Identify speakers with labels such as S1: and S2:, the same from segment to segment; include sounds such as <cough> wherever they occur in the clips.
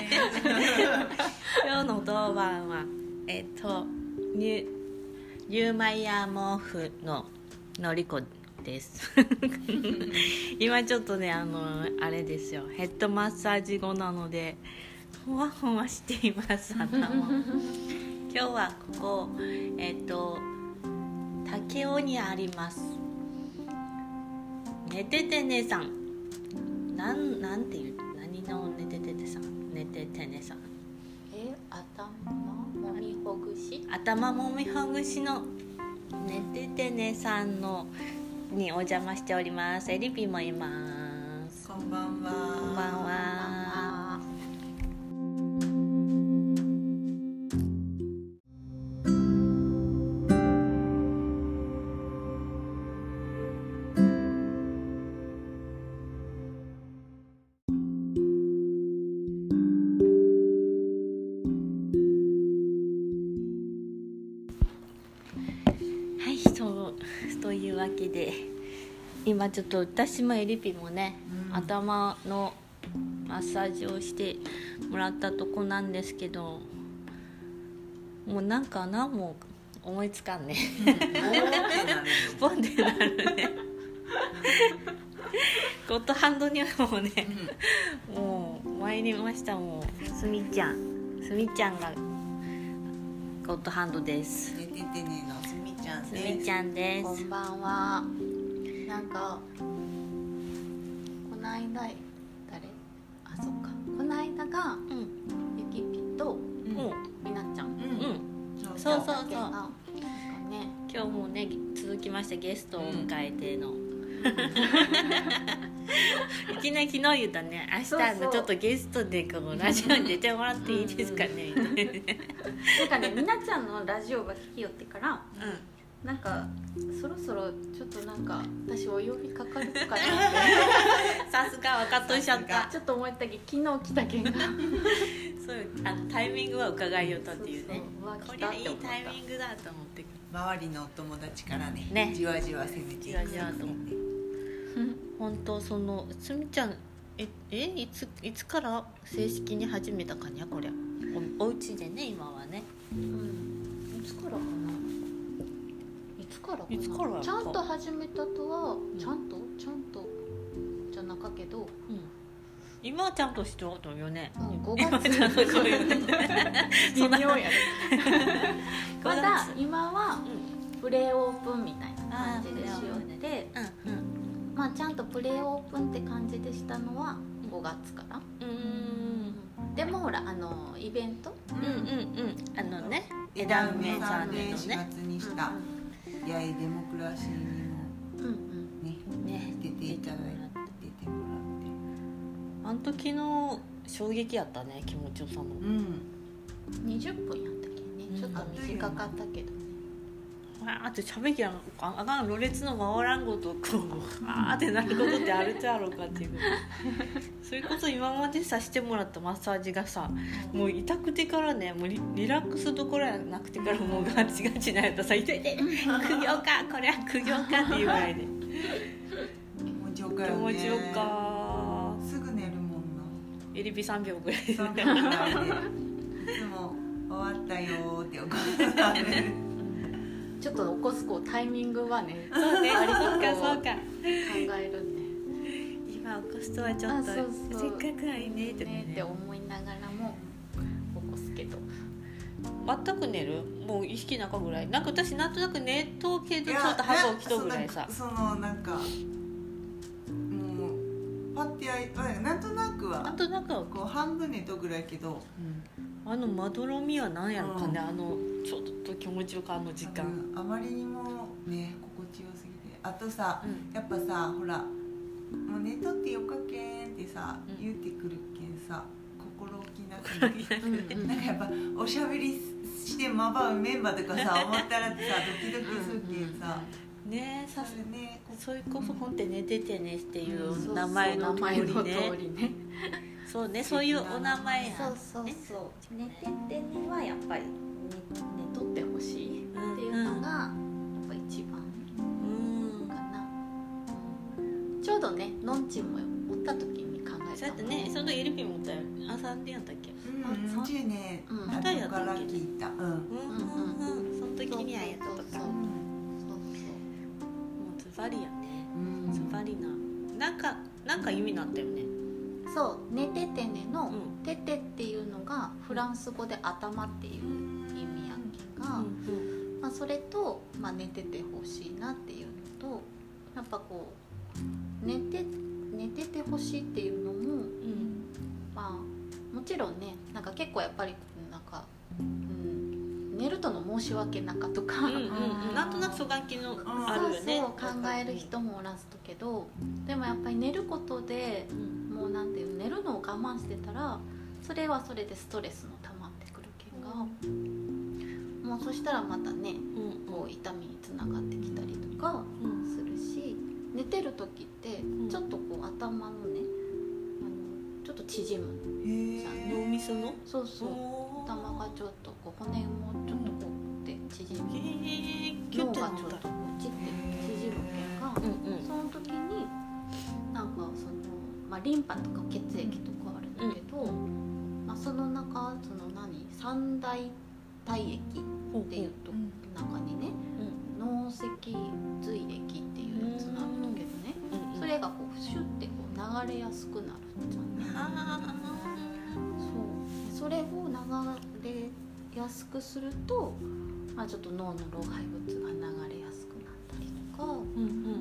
S1: <laughs> 今日の当番はえっとニュニューマイヤー毛布ののりこです。<laughs> 今ちょっとねあのあれですよヘッドマッサージ後なのでふわふわしています頭。<laughs> 今日はここえっと竹雄にあります。寝ててねさんなんなんていう何の寝てててさん？寝ててねさん。
S2: え頭もみほぐし？
S1: 頭もみほぐしの寝ててねさんのにお邪魔しております。エリピもいます。
S3: こんばんは。
S1: こんばんは今ちょっと私もエリピもね、
S3: うん。
S1: 頭のマッサージをしてもらったとこなんですけどもうなんか何も思いつかんね。ボンってなるね。ゴッドハンドにはもうねもう参りましたもう。すみちゃん。すみちゃんがゴッドハンドです。
S3: 寝ててねのすみちゃん
S1: す
S3: です。
S1: みちゃんです。
S2: こんばんはなんかこの間誰？あそっか。この間が
S1: うん。
S2: ゆきぴと
S3: うん。
S1: もう
S2: みなちゃん。
S3: う。
S1: うん。ん
S3: そう
S1: そうそう。
S2: なんかね。
S1: 今日もね続きましてゲストを迎えての、<laughs> いきなり昨日言ったね。明日
S2: そうそう。
S1: のちょっとゲストでこのラジオに出てもらっていいですかね。みたいなね
S2: なんかねみなちゃんのラジオが聞きよってからなんかそろそろちょっとなんか私お呼びかかるかなって。<laughs>
S1: さすが分かっといちゃった。
S2: ちょっと思ったけど昨日来たけんが。<laughs>
S1: そういうあのタイミングは伺いよったっていうね。
S2: そうそう。うわ
S1: こ
S2: 来
S1: りゃいいタイミングだと思って
S3: 周りのお友達からね。
S1: ね。
S3: じわじわ攻めていく。
S1: じわじわと本当そのすみちゃんええいついつから正式に始めたかにゃこりゃ。おお家でね今はね。
S2: うんからかな。いつから
S1: や
S2: ちゃんと始めたとは
S1: ん。
S2: ちゃんと？ちゃんと？じゃなかけど、
S1: うん。今はちゃんとしておるとよね。
S2: うん、5
S1: 今は
S2: 月
S1: ちゃんとそうよ <laughs> ね。
S2: 微妙やね。まだ
S1: う
S2: 今は
S1: ん
S2: プレオープンみたいな感じでしよって。
S1: うん。うん
S2: まあちゃんとプレオープンって感じでしたのは5月から、
S1: うーん。
S2: でもほらあのイベント？
S1: うんうんうん。あのね
S3: 枝
S1: 枝梅
S3: 梅さ
S1: さん
S3: 4
S1: でのね
S3: 月にした八重デモクラシーにも
S2: うんうん
S3: ね
S1: ね
S3: 出ていただいて出てもらって
S1: あの時の衝撃やったね気持ちよさも。
S3: うん。
S2: 20分やったっけねちょっと短かったけどね
S1: わーって喋りやんああかんろれつの回らんごとこうあーってなることってあるとやろうかっていう。それこそ今までさしてもらったマッサージがさもう痛くてからねもうリリラックスどころやなくてからもうガチガチなやったらさ痛い痛い苦行かこれは苦行かっていうぐらいで
S3: 気持ちよか
S1: 気
S3: よね。
S1: 持ちよか。
S3: すぐ寝るもんな。
S1: エリピ3秒ぐらい。で
S3: 3秒ぐらいでいつも終わったよーって怒られる。
S2: ちょっと起こすこうタイミングはね
S1: そうね。
S2: 割とこ
S1: そうかそうか。
S2: 考えるね。
S1: 今起こすとはちょっとせっかくはいねって
S2: ね。って思いながらも起こすけど。
S1: 全く寝る？もう意識なかぐらい？なんか私なんとなく寝とうけどちょっと歯が起きとうぐらいさ。
S3: そのそのなんかもうパッてやいなんとなくは
S1: あとなんか
S3: こう半分寝とぐらいけど、
S1: あのまどろみは何やろかね、
S3: うん。
S1: あのちょっと気持ちよかあの時間、
S3: うんあまりにもね心地よすぎて。あとさ
S1: うん。
S3: やっぱさほらもう寝とってよかけんってさ、
S1: うん。
S3: 言ってくるけんさ心置きなくね。
S2: うんうん。
S3: なんかやっぱおしゃべりしてまばうメンバーとかさ <laughs> 思ったらってさドキドキするけんさ、
S1: ねさ
S3: それね
S1: それこそ本って寝ててねってい
S3: うん。
S1: う名前の通りねそうねそういうお名前や
S2: そうそう
S1: ね
S2: そう。寝ててねはやっぱり寝寝とってほしいっていうのがやっぱ一番
S1: うん
S2: かな、うん。ちょうどねのんちんもおった時に考えた
S1: そうやってねそのエルピンもったよ。朝でやったっけ
S3: うん
S2: そう。
S3: うちね、
S2: うん。
S3: 後から聞いた。うん。
S1: うん。うんうんその時にあやったとか。
S2: そうそう
S1: もうズバリやね。
S3: うん。
S1: ズバリな。なんかなんか意味になったよね
S2: そう「寝ててね」の
S1: う「
S2: てて」っていうのがフランス語で「頭」っていう意味やけが、まあ、それと、まあ、寝ててほしいなっていうのとやっぱこう寝て寝ててほしいっていうのも
S1: うん。
S2: まあもちろんねなんか結構やっぱりなんか、うん、寝るとの申し訳なかとか、
S1: うんうんうん。<laughs> なんとなくそがきのあるよね。
S2: そうそう考える人もおらずとけどでもやっぱり寝ることで
S1: うん
S2: もうなんていう寝るのを我慢してたらそれはそれでストレスの溜まってくるけんが、もうそしたらまたね
S1: うん
S2: こう痛みにつながってきたりとか
S1: うん
S2: するし寝てる時って
S1: ん。
S2: ちょっとこう頭のねあのちょっと縮む
S3: へ
S2: じゃあ
S3: え
S1: 脳みその？
S2: そうそう。頭がちょっとこう骨もちょっとこうって縮む。脳がちょったとこうちって縮むけんが
S1: うんうん。
S2: その時になんかその、まあ、リンパとか血液とかあるんだけど、まあ、その中その何三大体液っていうと
S3: うん。
S2: 中にね脳脊髄液っていうやつがあるんだけどね。
S1: うんうん。
S2: それがこうシュッてこう流れやすくなるじゃん。ね
S1: あ
S2: そう。それを流れやすくすると、まあ、ちょっと脳の老廃物が流れやすくなったりとか
S1: ーうんうん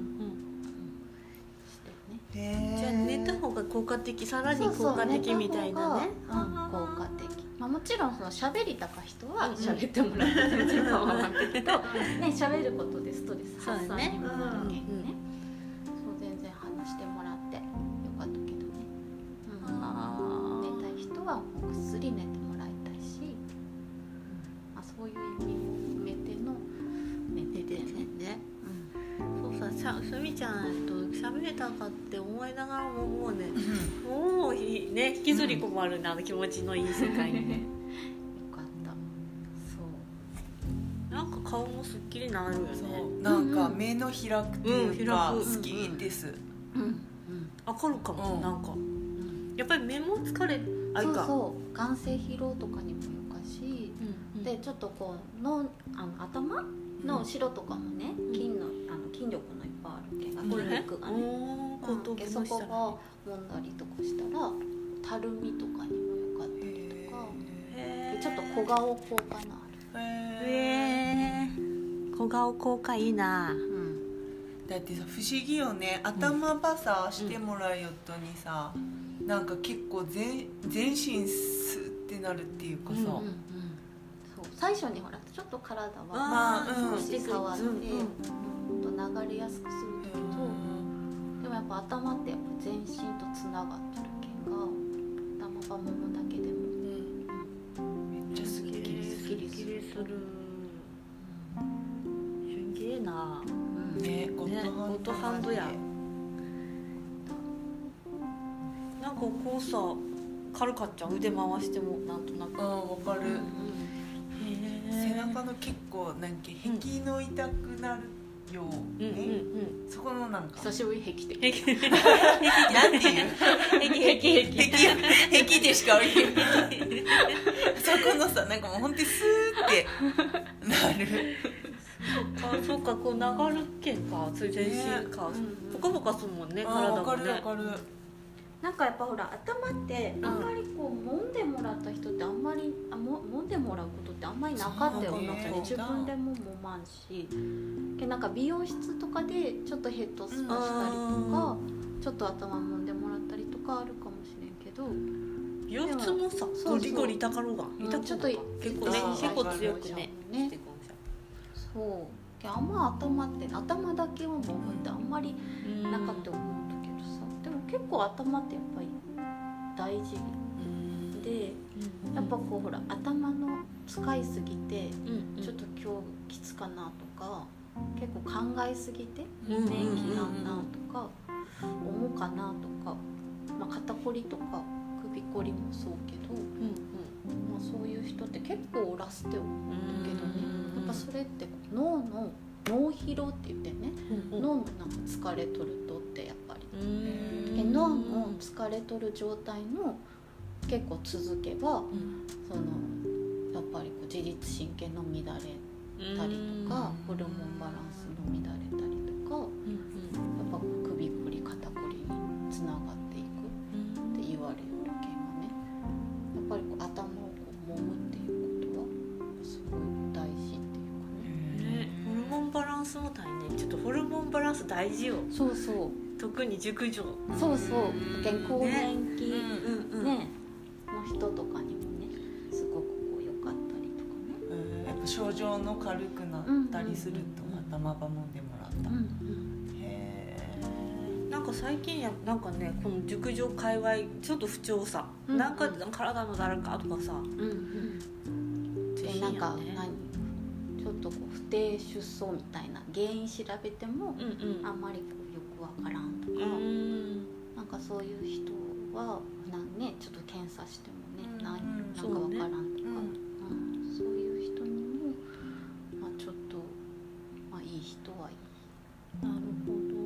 S1: じゃあ寝た方が効果的さらに効果的みたいなね。
S2: そうん、効果的、まあ、もちろんその喋りたか人は喋ってもらうのが一番はけどね喋ることでストレス発散にもなるけ。ん。ねそうす
S1: みちゃんと喋れたかって思いながらももうね。
S3: うん。
S1: もういいね。引きずり込まれるねあの気持ちのいい世界にね。
S2: よかった。そう。
S1: なんか顔もすっきりなるよね。
S3: なんか目の開くっていうか好きです。
S2: うんうん。
S1: 明るかも、
S3: うん。
S1: なんか。
S2: うん
S1: やっぱり目も疲れあ
S2: そう
S1: か。
S2: そう眼性疲労とかにもよかし、
S1: うん
S2: でちょっとこうのあの頭の後ろとかもね、
S1: ん。
S2: 筋のあの筋力のぱいあるけんが
S1: これね
S2: 筋肉がね、
S1: おー後頭
S2: でそ
S1: 部の下
S2: こが揉んだりとかしたらたるみとかにもよかったりとかちょっと小顔効果のあ
S3: へ
S1: へえ小顔効果いいな
S2: る、うん、
S3: だってさ不思議よね頭ばさしてもらうよっとにさ、なんか結構全全身スーってなるっていうかさ、
S1: うん
S2: うんうんそう最初にほらちょっと体は少し触って、
S1: うんうん
S2: 流れやすくするんだけど、でもやっぱ頭ってやっぱ全身とつながってるけんが頭ばももだけでも、
S3: うんめっちゃすっきり
S2: すっきりする。
S1: するすげえな。
S2: うん。
S3: ねゴッドハンド,、
S1: ねゴッドハンドや。なんかこうさ軽かっちゃん腕回してもなんとなく。
S3: うんわかる、
S2: うん
S3: 背中の結構なんか壁の痛くなるよ
S1: うんうん
S3: ね、
S1: うん。
S3: そこのなんか
S2: 久しぶり壁的
S1: 平気
S3: なんていう？
S1: 平気平気
S3: 壁。壁でしか言えない。そこのさなんかもうほんとにスーってなる。
S1: あそうかこう流るけんかそういう全身か。
S2: うん
S1: ポカポカするもんね体もね。
S3: るわかる
S2: なんかやっぱほら頭って
S1: ん。
S2: あんまりこう揉んでもらった人ってあんまりあも揉んでもらうことってあんまりなかったよ
S3: そう
S2: な
S3: ね。
S2: 自分でも揉まんし。けなんか美容室とかでちょっとヘッドスパしたりとかちょっと頭揉んでもらったりとかあるかもしれんけど。
S1: 腰痛もさゴリゴリ痛かろうが
S2: ん
S1: 痛く
S2: ちょっと
S1: 結構ね結構強くね
S2: ね。そう。けあんま頭って頭だけを揉むってあんまり
S1: うん
S2: なかった思う結構頭ってやっぱり大事。
S3: うん
S2: で
S1: うん
S2: やっぱこうほら頭の使いすぎて
S1: うんうん。
S2: ちょっと今日きつかなとか結構考えすぎて
S1: うん
S2: 免疫なんなとか重かなとか、まあ、肩こりとか首こりもそうけど、
S1: うん
S2: まあ、そういう人って結構おらすって思う
S1: うん
S2: けどね
S1: うん。
S2: やっぱそれって脳の脳疲労って言ってね
S1: うん
S2: 脳のなんか疲れとるとってやっぱり。
S1: うん。
S2: 疲れとる状態の結構続けば
S1: うん。
S2: そのやっぱりこう自律神経の乱れたりとか
S3: うん。
S2: ホルモンバランスの乱れたりとかやっ
S1: うん
S2: ぱ首こり肩こりにつながっていく
S1: うん
S2: って言われるけんはねやっぱりこう頭をこう揉むっていうことはすごい大事っていうかね。
S1: ねホルモンバランスも大変。ちょっとホルモンバランス大事よ。
S2: そうそう
S1: 特に熟女。
S2: そうそう。健更年期、
S1: うんうん
S2: ね。の人とかにもねすごくこう良かったりとかね。
S3: うんやっぱ症状の軽くなったりすると
S2: うんうん
S3: 頭ばもんでもらった、
S2: うん
S3: へ
S1: なんか最近やなんかねこの熟女界隈ちょっと不調さ、
S2: うん
S1: なんか体の誰かとかさ。
S2: うんうん。なんか何？ちょっとこう不定出走みたいな原因調べても
S1: うんうん。
S2: あんまりこうよくわからんと
S1: う
S2: か、
S1: ん。
S2: なんかそういう人はなんねちょっと検査してもね、
S3: うん。
S2: ない
S3: うん
S2: なんかわからんとか、
S3: うん。
S2: うん。そういう人にも、まあ、ちょっと、まあ、いい人はいい。
S1: なるほど。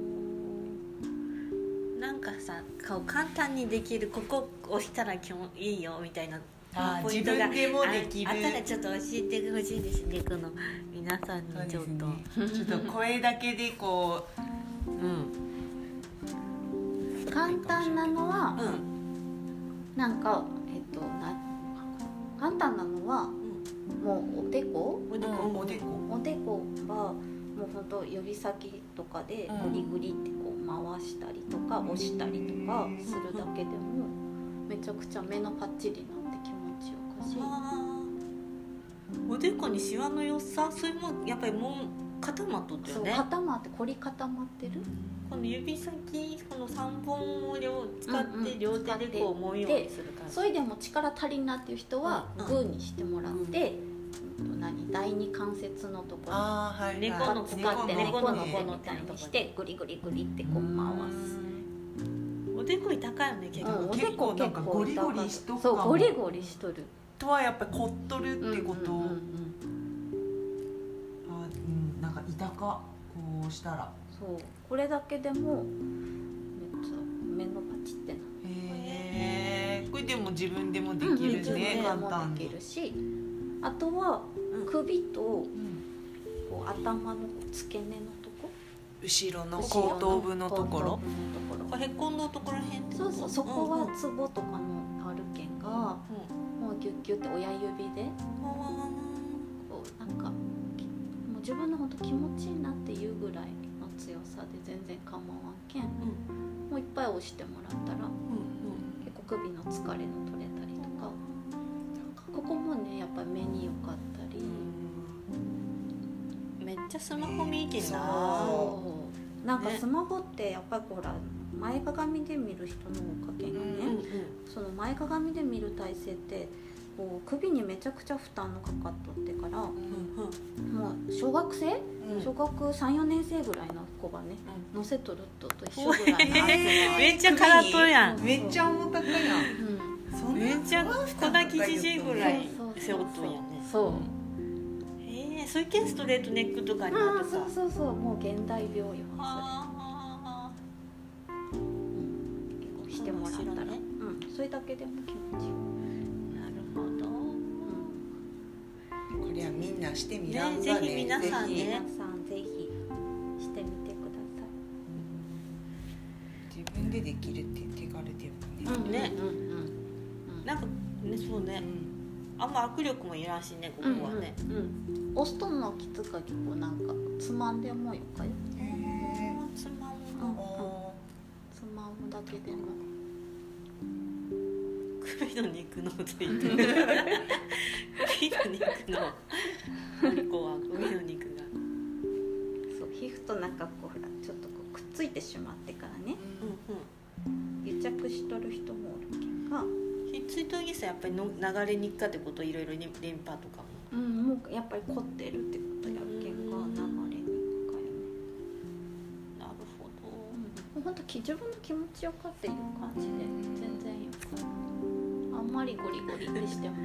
S1: なんかさこう簡単にできるここ押したら今日いいよみたいな
S3: あー
S1: ポイントが
S3: 自分でもできる。
S1: ああったらちょっと教えてほしいですねこの皆さんにちょっと、
S3: ね。ちょっと声だけでこ
S1: うん。
S2: 簡単なのは、
S1: うん。
S2: なんかえっとな簡単なのはもうおでこ？
S1: おで
S3: う、
S1: こ
S3: うん、おでこ。
S2: おでこはもうほんと指先とかで
S3: うん。
S2: グリグリってこう回したりとか押したりとかするだけでもめちゃくちゃ目のパッチリなんて気持ちよかし。
S1: あー。おでこにシワの良さそれもやっぱりもう固まっとったよね。
S2: 固まって凝り固まってる？
S1: この指先この3本を両使っ
S2: うんうん
S1: て両手でこう揉むようにする感じ。
S2: それでも力足りんなっていう人は
S1: うん
S2: グーにしてもらって、うんと何？第二関節のところ。
S3: はい、はい、
S1: 猫の
S2: 使って猫の
S1: 猫の
S2: 手にしてグリグリグリってこう回す。
S1: おでこ痛かよね結構、
S2: うん、おで
S3: 結構なんかゴリゴリしとくか
S2: そう
S3: も
S2: ゴリゴリしとる。
S3: とはやっぱり凝っとるってこと、
S2: うんうんうんうん
S3: かこうしたら。
S2: そう。これだけでもめっちゃ目のパチってな
S3: へえこれでも自分でもで
S2: る
S3: きる
S2: 自分
S3: ね、
S2: でも
S3: 簡単に
S2: できるし。あとは
S1: うん。
S2: 首と
S3: うん。
S2: こう頭の付け根のとこ。
S3: 後ろの
S2: 後
S3: 頭部のところ。
S1: へこんだところへん
S2: ろそうそう。そこはツボとかのあるけんが
S1: うん
S2: もうギュッギュッて親指でこうなんか自分のほんと気持ちいいなっていうぐらいの強さで全然構わんけん。もういっぱい押してもらったら結構首の疲れの取れたりとか。ここもねやっぱり目に良かったり。
S1: めっちゃスマホ見いけんな。
S2: そう。なんか
S1: ね。
S2: スマホってやっぱりほら前かがみで見る人のおかげがね、その前かがみで見る体勢ってこう首にめちゃくちゃ負担のかかっとってからもう小学生？小学34年生ぐらいの子がね乗せとるとと一緒ぐらいの <laughs>
S1: めっちゃ空っとるやん。
S3: めっちゃ重たくやん
S2: うん。
S3: そんな
S1: めっちゃ小泣きじじいぐらい背負っとんやね。
S2: そう。
S1: えー、そういうけんストレートネックとかにってさ。
S2: そうそうそうもう現代病よそれ。してもらったら、うん。それだけでも気持ちいい、
S3: これはみんなしてみらん
S1: ね。
S3: がね
S1: ぜひ皆さん
S3: ぜひ。
S1: ね
S2: 皆さんぜひしてみてくださ
S3: 自分でできるって手軽でよ
S2: い、
S3: ね、
S1: ね。
S2: うんうんうん。
S1: なんかねそうね。あんま握力もいらんしねここはね、
S2: うんうんうん。押すとんのきつか結構なんかつまんでもよかよ。
S3: へえ
S1: つまむ
S2: うん
S3: お
S2: つまむだけでも
S1: 首の肉のと言って首の肉の。マリコは首の肉が
S2: となんかこうほらちょっとこうくっついてしまってからね。
S3: うん
S1: うん。
S2: 癒着しとる人もおるけんが。
S1: ひっついとぎさやっぱりの流れにくかってこといろいろリンパとかも。
S2: うんもうやっぱり凝ってるってことやけんが
S1: うん。
S2: 流れにくかよね。
S1: なるほど。
S2: もうほんとき自分の気持ちよかっていう感じで全然まりゴリゴリってしても。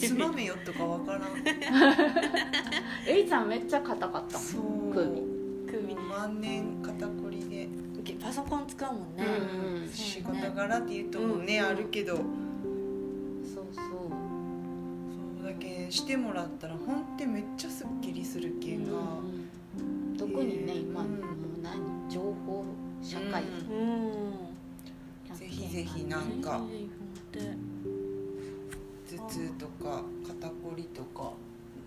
S3: つまめよとかわからん。<laughs>
S2: エイちゃんめっちゃ硬かったもん。
S3: そう。
S2: 首
S1: 首
S3: 万年肩こりで
S1: パソコン使うもんね、
S2: うんうん
S3: 仕事柄っていうともね、
S1: うん
S3: あるけど。
S2: そうそう。
S3: そうだけしてもらったらほんってめっちゃすっきりするけんが、
S2: 特にね
S3: へー。
S2: 今もう何情報社会。
S3: うん。
S1: うん
S3: ぜひぜひなんか。
S1: ほんと
S3: 頭痛とか肩こりとか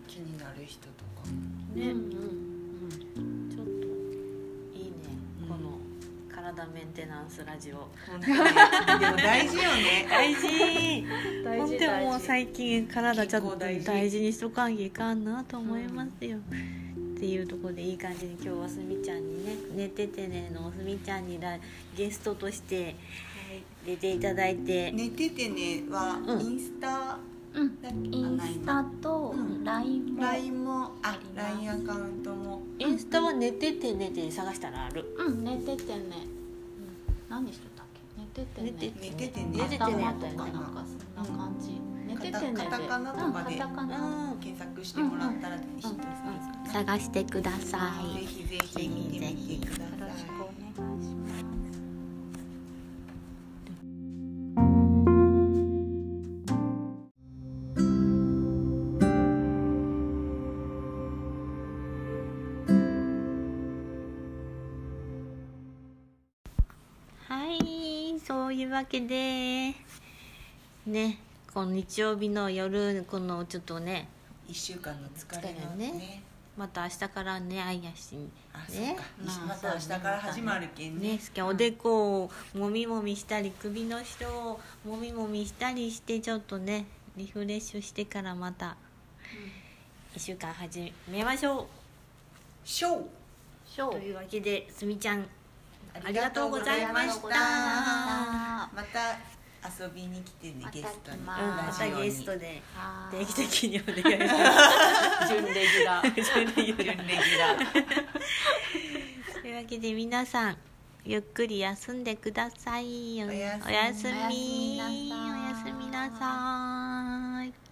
S3: 気になる人とか。
S1: ね、
S2: うんうん
S1: ちょっといいね、
S3: うん。
S1: この体メンテナンスラジオ。
S3: でも大事よね。<laughs>
S1: 大事。
S2: うん大事大事
S1: もう最近体ちょっと
S3: 大事
S1: にしとかんきいかんなと思いますよ、っていうところでいい感じに今日はすみちゃんにね「寝ててね」のすみちゃんにラゲストとして出ていただいて、
S3: 寝ててねは
S1: うん。
S3: インスタ
S2: うん。インスタと
S3: うん。
S2: LINE も
S3: LINE もあ
S2: あります。
S3: LINE アカウントも。
S1: インスタは「寝ててね」って探したらある？
S2: うん寝ててね。何してたっけ？寝ててね。
S1: 寝て
S3: 寝ててね。
S1: 寝ててね。
S2: 頭とかな？んかそんな感じ。寝ててね。で
S3: カタカナとかで検索してもらったら出てきます。ね
S2: 探してくださ
S3: ぜひぜひ見てみてくださ
S2: くい
S1: うわけでねこの日曜日の夜このちょっとね
S3: い1週間の疲れの
S1: 疲れ
S3: ね。
S1: ねまた明日からねあいやし
S3: あ
S1: ね。
S3: そうか。また明日から始まるけんね。
S1: ねおでこをもみもみしたり首の下をもみもみしたりしてちょっとねリフレッシュしてからまた1週間始めましょ
S3: ショー。
S2: ショー。
S1: うというわけですみちゃん
S3: ありがとうございました。
S2: ま
S3: また遊びに来てねゲストに。
S2: 来ま
S1: たゲストで定期的にお願いします。準レギュラー。
S3: 準レギュラー。<laughs>
S1: というわけで皆さんゆっくり休んでください。
S3: おやすみ
S1: おやすみ
S2: おやすみなさい。
S1: おやすみなさい